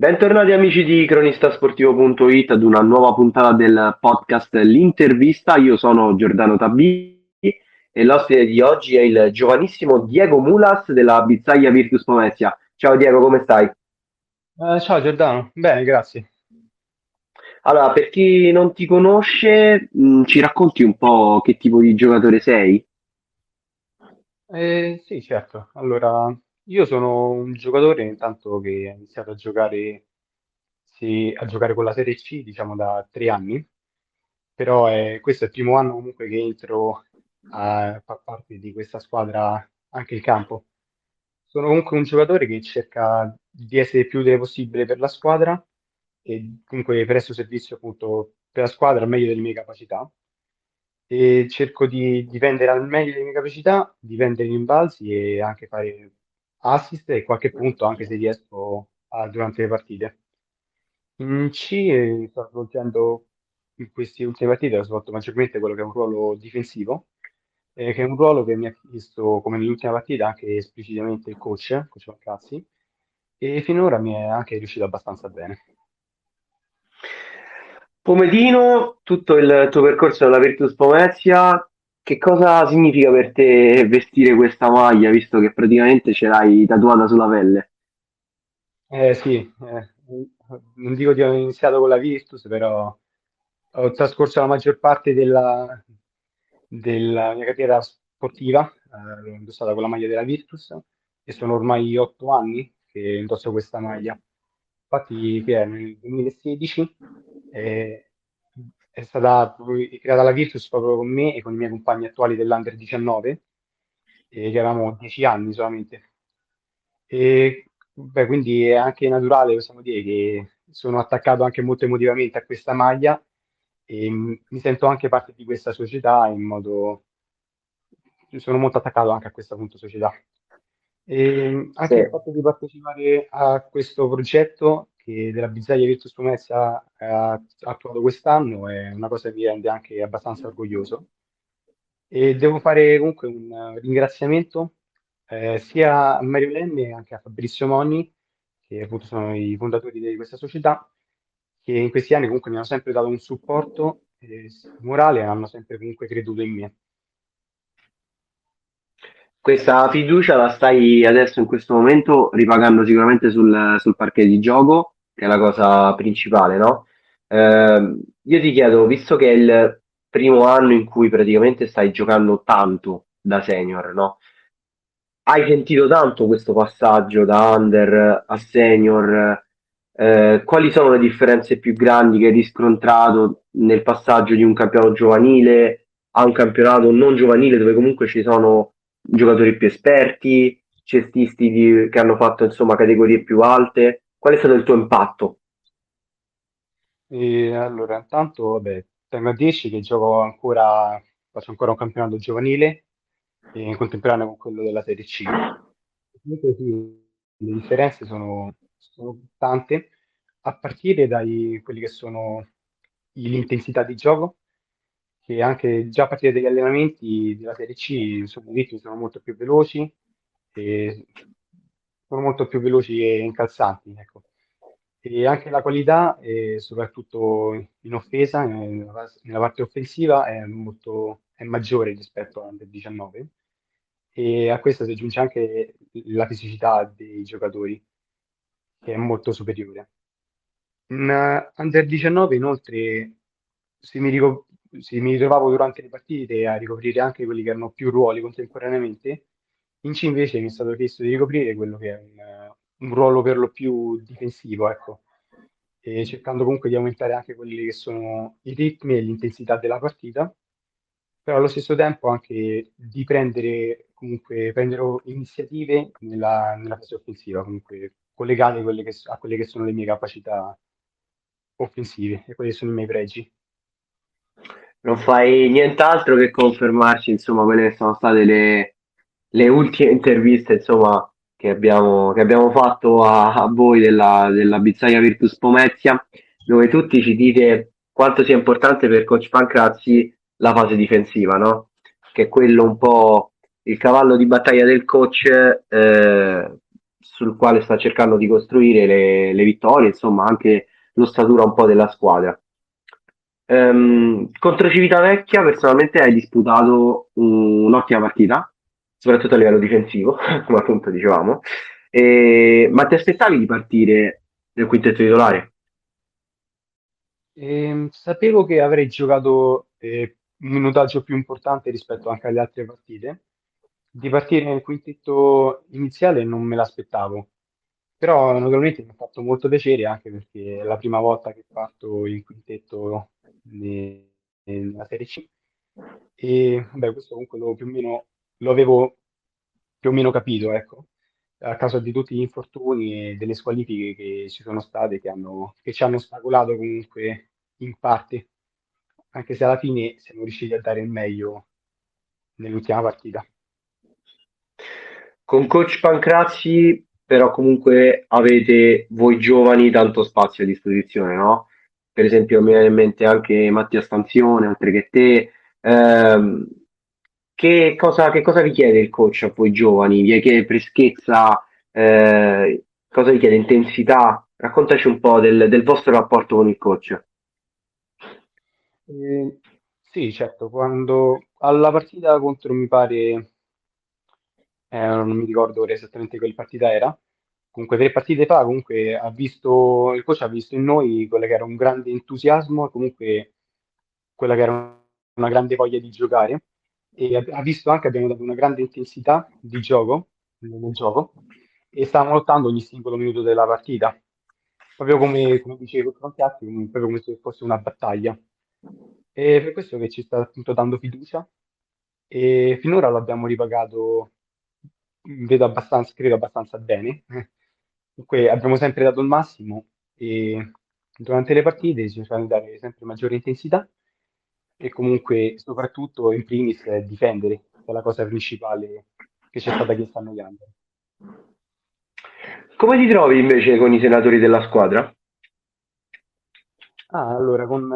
Bentornati amici di cronistasportivo.it ad una nuova puntata del podcast L'intervista. Io sono Giordano Tabbi e l'ospite di oggi è il giovanissimo Diego Mulas della Bizzaglia Virtus Pomezia. Ciao Diego, come stai? Eh, ciao Giordano, bene, grazie. Allora, per chi non ti conosce, mh, ci racconti un po' che tipo di giocatore sei? Eh, sì, certo. Allora, io sono un giocatore intanto che ha iniziato a giocare, sì, a giocare con la Serie C, diciamo, da tre anni, però è- questo è il primo anno comunque che entro a far parte di questa squadra anche il campo. Sono comunque un giocatore che cerca di essere più utile possibile per la squadra e comunque presto servizio appunto per la squadra al meglio delle mie capacità e cerco di difendere al meglio delle mie capacità, difendere i rimbalzi e anche fare assist e qualche punto anche se riesco a- durante le partite. In C eh, sto svolgendo in queste ultime partite ho svolto maggiormente quello che è un ruolo difensivo, eh, che è un ruolo che mi ha chiesto, come nell'ultima partita, anche esplicitamente il coach, coach Mancazzi, e finora mi è anche riuscito abbastanza bene. Pomedino, tutto il tuo percorso della Virtus Pomezia, che cosa significa per te vestire questa maglia, visto che praticamente ce l'hai tatuata sulla pelle? Eh sì, eh, non dico di aver iniziato con la Virtus, però ho trascorso la maggior parte della, della mia carriera sportiva, eh, ho indossato con la maglia della Virtus e sono ormai otto anni che indosso questa maglia. Infatti, che è nel 2016 eh, è stata creata la Virtus proprio con me e con i miei compagni attuali dell'Under 19, eh, che avevamo 10 anni solamente. E beh, quindi è anche naturale, possiamo dire, che sono attaccato anche molto emotivamente a questa maglia e m- mi sento anche parte di questa società in modo... sono molto attaccato anche a questa appunto società. E Sì. anche il fatto di partecipare a questo progetto che della Bizzaglia Virtus Pomezia ha attuato quest'anno è una cosa che mi rende anche abbastanza orgoglioso. E devo fare comunque un ringraziamento eh, sia a Mario Lemmi e anche a Fabrizio Monni, che appunto sono i fondatori di questa società, che in questi anni comunque mi hanno sempre dato un supporto eh, morale e hanno sempre comunque creduto in me. Questa fiducia la stai adesso in questo momento ripagando sicuramente sul, sul parquet di gioco, che è la cosa principale, no? Ehm, io ti chiedo, visto che è il primo anno in cui praticamente stai giocando tanto da senior, no? Hai sentito tanto questo passaggio da under a senior? Eh, quali sono le differenze più grandi che hai riscontrato nel passaggio di un campionato giovanile a un campionato non giovanile, dove comunque ci sono giocatori più esperti, cestisti di- che hanno fatto insomma categorie più alte? Qual è stato il tuo impatto? E allora, intanto, vabbè, tengo a dirci che gioco ancora, faccio ancora un campionato giovanile in contemporanea con quello della Serie C. Le differenze sono, sono tante, a partire dai quelli che sono l'intensità di gioco, che anche già a partire dagli allenamenti della Serie C, insomma, i ritmi sono molto più veloci e sono molto più veloci e incalzanti, ecco. E anche la qualità, soprattutto in offesa, nella, parte offensiva, è molto, è maggiore rispetto all'Under 19 e a questo si aggiunge anche la fisicità dei giocatori, che è molto superiore. Eh, Under 19 inoltre se mi, rico- se mi ritrovavo durante le partite a ricoprire anche quelli che erano più ruoli contemporaneamente, in C invece mi è stato chiesto di ricoprire quello che è un, un ruolo per lo più difensivo, ecco, e cercando comunque di aumentare anche quelli che sono i ritmi e l'intensità della partita, però allo stesso tempo anche di prendere comunque prendere iniziative nella, nella fase offensiva, comunque collegate quelle che, a quelle che sono le mie capacità offensive e quelli che sono i miei pregi. Non fai nient'altro che confermarci, insomma, quelle che sono state le, le ultime interviste, insomma, che abbiamo, che abbiamo fatto a, a voi della, della Bizzaia Virtus Pomezia, dove tutti ci dite quanto sia importante per Coach Pancrazzi la fase difensiva, no? Che è quello un po' il cavallo di battaglia del coach, eh, sul quale sta cercando di costruire le, le vittorie, insomma anche l'ossatura un po' della squadra. Um, contro Civitavecchia personalmente hai disputato un'ottima partita, soprattutto a livello difensivo, come appunto dicevamo, e, ma ti aspettavi di partire nel quintetto titolare? Eh, sapevo che avrei giocato eh, un minutaggio più importante rispetto anche alle altre partite. Di partire nel quintetto iniziale non me l'aspettavo, però naturalmente mi ha fatto molto piacere anche perché è la prima volta che parto in quintetto nella Serie C. E beh, questo comunque lo, più o meno lo avevo più o meno capito, ecco, a causa di tutti gli infortuni e delle squalifiche che ci sono state che, hanno, che ci hanno ostacolato comunque in parte, anche se alla fine siamo riusciti a dare il meglio nell'ultima partita. Con coach Pancrazzi però comunque avete voi giovani tanto spazio a disposizione, no? Per esempio mi viene in mente anche Mattia Stanzione, oltre che te. Ehm, che, cosa, che cosa vi chiede il coach a voi giovani? Vi chiede freschezza? Eh, cosa vi chiede? Intensità? Raccontaci un po' del, del vostro rapporto con il coach. Eh, sì, certo, quando alla partita contro mi pare, eh, non mi ricordo ora esattamente che partita era, comunque tre partite fa, comunque ha visto, il coach ha visto in noi quello che era un grande entusiasmo comunque quella che era una grande voglia di giocare. E ha visto anche che abbiamo dato una grande intensità di gioco nel gioco e stavamo lottando ogni singolo minuto della partita. Proprio come, come dicevo fronte altri, proprio come se fosse una battaglia. E per questo che ci sta appunto dando fiducia. E finora l'abbiamo ripagato vedo abbastanza, credo abbastanza bene Comunque abbiamo sempre dato il massimo e durante le partite si cerca di dare sempre maggiore intensità e comunque soprattutto in primis difendere, che è la cosa principale che c'è stata chiesta a noi under. Come ti trovi invece con i senatori della squadra? Ah, allora con,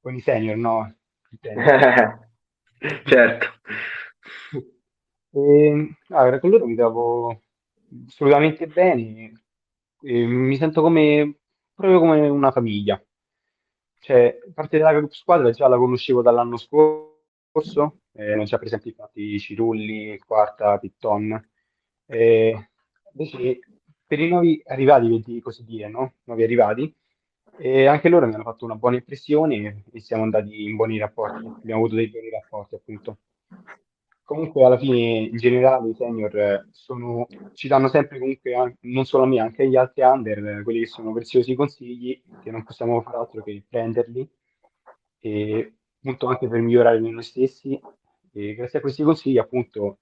con i senior, no? certo. E, allora, con loro mi trovo assolutamente bene. Mi sento come, proprio come una famiglia. Cioè, parte della squadra già la conoscevo dall'anno scorso, eh, erano già presenti infatti Cirulli, Quarta, Pitton. Eh, invece per i nuovi arrivati, così dire, no? Nuovi arrivati, e anche loro mi hanno fatto una buona impressione e siamo andati in buoni rapporti, abbiamo avuto dei buoni rapporti appunto. Comunque alla fine in generale i senior sono, ci danno sempre comunque, non solo a me, anche agli altri under, quelli che sono preziosi consigli, che non possiamo fare altro che prenderli, e appunto anche per migliorare noi stessi. E grazie a questi consigli appunto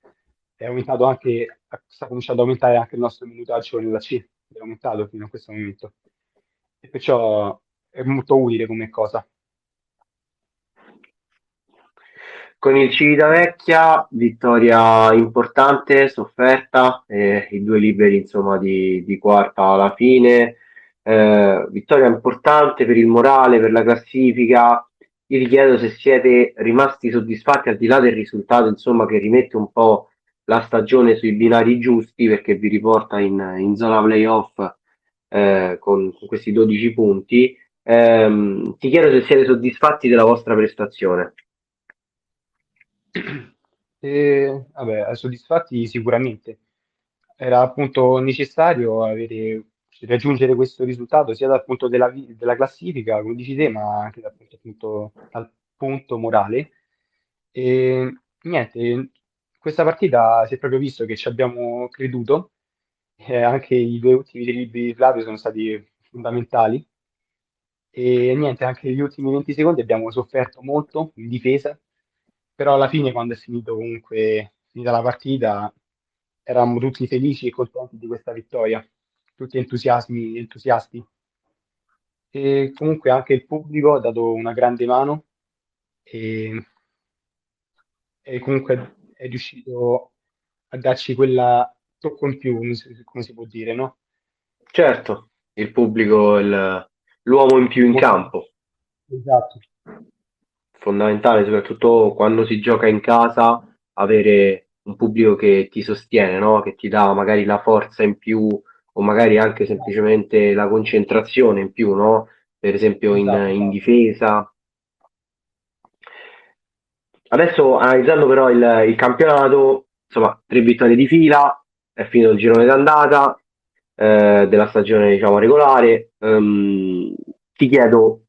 è aumentato anche, sta cominciando ad aumentare anche il nostro minutaggio nella C, è aumentato fino a questo momento. E perciò è molto utile come cosa. Con il Civitavecchia, vittoria importante, sofferta, eh, i due liberi insomma di, di quarta alla fine, eh, vittoria importante per il morale, per la classifica. Io ti chiedo se siete rimasti soddisfatti al di là del risultato, insomma, che rimette un po' la stagione sui binari giusti perché vi riporta in, in zona playoff eh, con, con, questi 12 punti. Eh, ti chiedo se siete soddisfatti della vostra prestazione. E, vabbè, soddisfatti sicuramente. Era appunto necessario avere, raggiungere questo risultato sia dal punto della, della classifica, come dici te, ma anche dal punto, appunto, dal punto morale. E niente, questa partita si è proprio visto che ci abbiamo creduto, eh, anche i due ultimi libri di Flavio sono stati fondamentali. E niente, anche gli ultimi 20 secondi abbiamo sofferto molto in difesa, però alla fine quando è finito comunque finita la partita eravamo tutti felici e contenti di questa vittoria, tutti entusiasmi, entusiasti. E comunque anche il pubblico ha dato una grande mano e, e comunque è riuscito a darci quella tocco in più, come si può dire, no? Certo, il pubblico, il, l'uomo in più in campo. Esatto fondamentale, soprattutto quando si gioca in casa, avere un pubblico che ti sostiene, no? che ti dà magari la forza in più o magari anche semplicemente la concentrazione in più, no? per esempio in, Esatto, in difesa. Adesso analizzando però il, il campionato, insomma, tre vittorie di fila, è finito il girone d'andata eh, della stagione diciamo regolare. Ehm, ti chiedo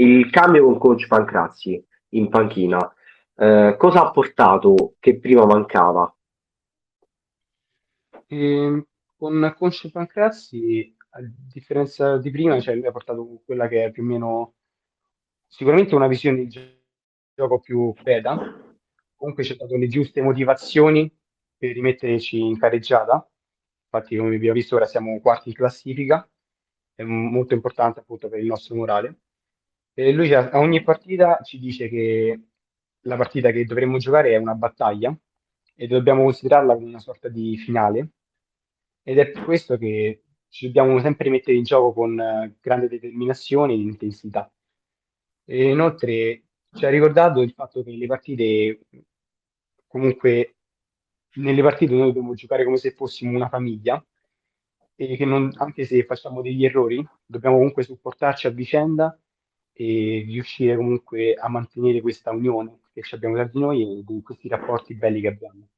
il cambio con coach Pancrazzi in panchina, eh, cosa ha portato che prima mancava? E con Conce Pancrazzi, a differenza di prima, cioè lui ha portato quella che è più o meno sicuramente una visione di gio- gioco più fredda, comunque ci ha dato le giuste motivazioni per rimetterci in carreggiata. Infatti, come abbiamo visto, ora siamo quarti in classifica, è molto importante appunto per il nostro morale. E lui a ogni partita ci dice che la partita che dovremmo giocare è una battaglia e dobbiamo considerarla come una sorta di finale. Ed è per questo che ci dobbiamo sempre mettere in gioco con eh, grande determinazione e intensità. E inoltre ci ha ricordato il fatto che le partite, comunque, nelle partite noi dobbiamo giocare come se fossimo una famiglia e che non- anche se facciamo degli errori, dobbiamo comunque supportarci a vicenda e riuscire comunque a mantenere questa unione che ci abbiamo tra di noi e di questi rapporti belli che abbiamo.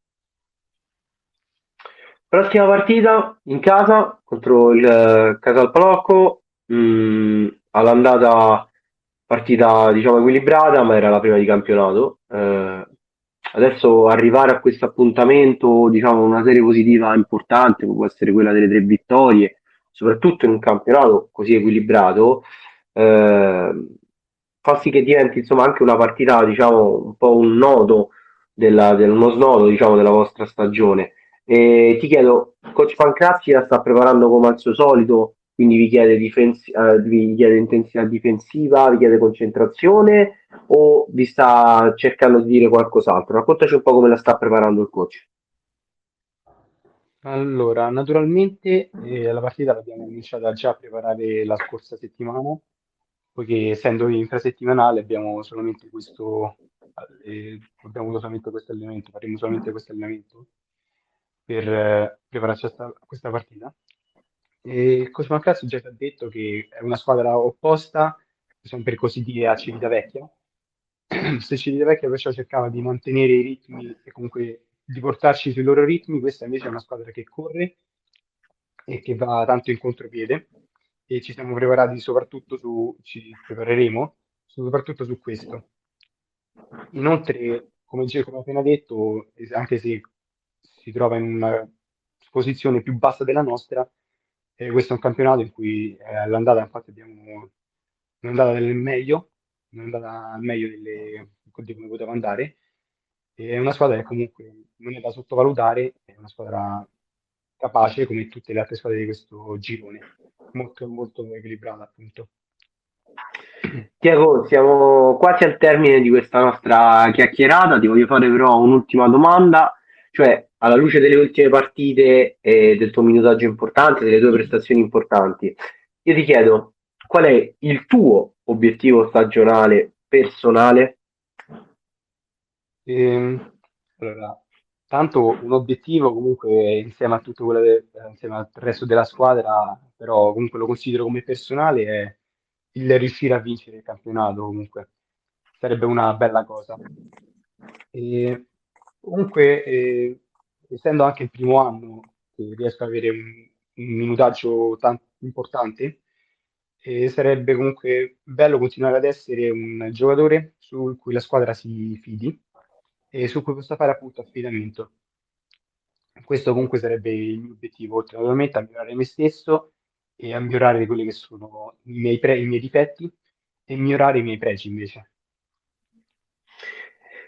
Prossima partita in casa contro il eh, Casalpalocco, mh, all'andata partita diciamo equilibrata, ma era la prima di campionato. Eh, adesso arrivare a questo appuntamento, diciamo una serie positiva importante, può essere quella delle tre vittorie, soprattutto in un campionato così equilibrato, eh, fa sì che diventi insomma anche una partita, diciamo, un po' un nodo della, del, uno snodo, diciamo, della vostra stagione. E ti chiedo, Coach Pancrazzi la sta preparando come al suo solito, quindi vi chiede, difensi- eh, vi chiede intensità difensiva, vi chiede concentrazione o vi sta cercando di dire qualcos'altro? Raccontaci un po' come la sta preparando il coach. Allora, naturalmente eh, la partita l'abbiamo cominciata già a preparare la scorsa settimana, poiché essendo infrasettimanale abbiamo solamente questo, eh, abbiamo solamente questo allenamento, faremo solamente questo allenamento per eh, prepararci a sta- a questa partita. E coach Mancrazio già ci ha detto che è una squadra opposta, diciamo per così dire, a Civitavecchia. Se Civitavecchia perciò cercava di mantenere i ritmi e comunque di portarci sui loro ritmi, questa invece è una squadra che corre e che va tanto in contropiede e ci siamo preparati soprattutto su, ci prepareremo soprattutto su questo. Inoltre, come dicevo, appena detto, anche se si trova in una posizione più bassa della nostra, eh, questo è un campionato in cui eh, all'andata infatti abbiamo non è andata del meglio, andata al meglio delle, di come poteva andare. È una squadra che comunque non è da sottovalutare, è una squadra capace come tutte le altre squadre di questo girone, molto molto equilibrata appunto. Tiago, siamo quasi al termine di questa nostra chiacchierata, ti voglio fare però un'ultima domanda, cioè alla luce delle ultime partite e del tuo minutaggio importante, delle tue prestazioni importanti, io ti chiedo qual è il tuo obiettivo stagionale personale? Ehm, allora, tanto un obiettivo comunque insieme a tutto quello eh, insieme al resto della squadra, però comunque lo considero come personale, è il riuscire a vincere il campionato comunque. Sarebbe una bella cosa. E comunque, eh, essendo anche il primo anno che riesco ad avere un, un minutaggio tan- importante, eh, sarebbe comunque bello continuare ad essere un giocatore su cui la squadra si fidi e su cui possa fare appunto affidamento. Questo comunque sarebbe il mio obiettivo, oltre naturalmente a migliorare me stesso e a migliorare quelli che sono i miei, pre- i miei difetti e migliorare i miei pregi invece.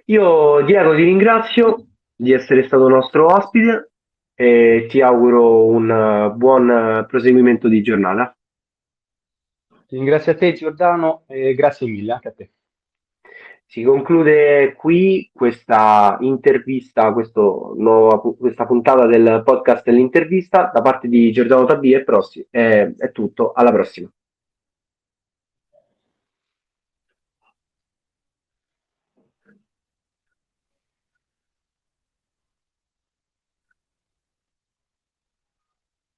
Io Diego ti ringrazio di essere stato nostro ospite e ti auguro un eh, buon eh, proseguimento di giornata. Ti ringrazio a te Giordano e grazie mille anche a te. Si conclude qui questa intervista, nuova questa puntata del podcast dell'intervista da parte di Giordano Tabì e Prossi. È, è tutto, alla prossima.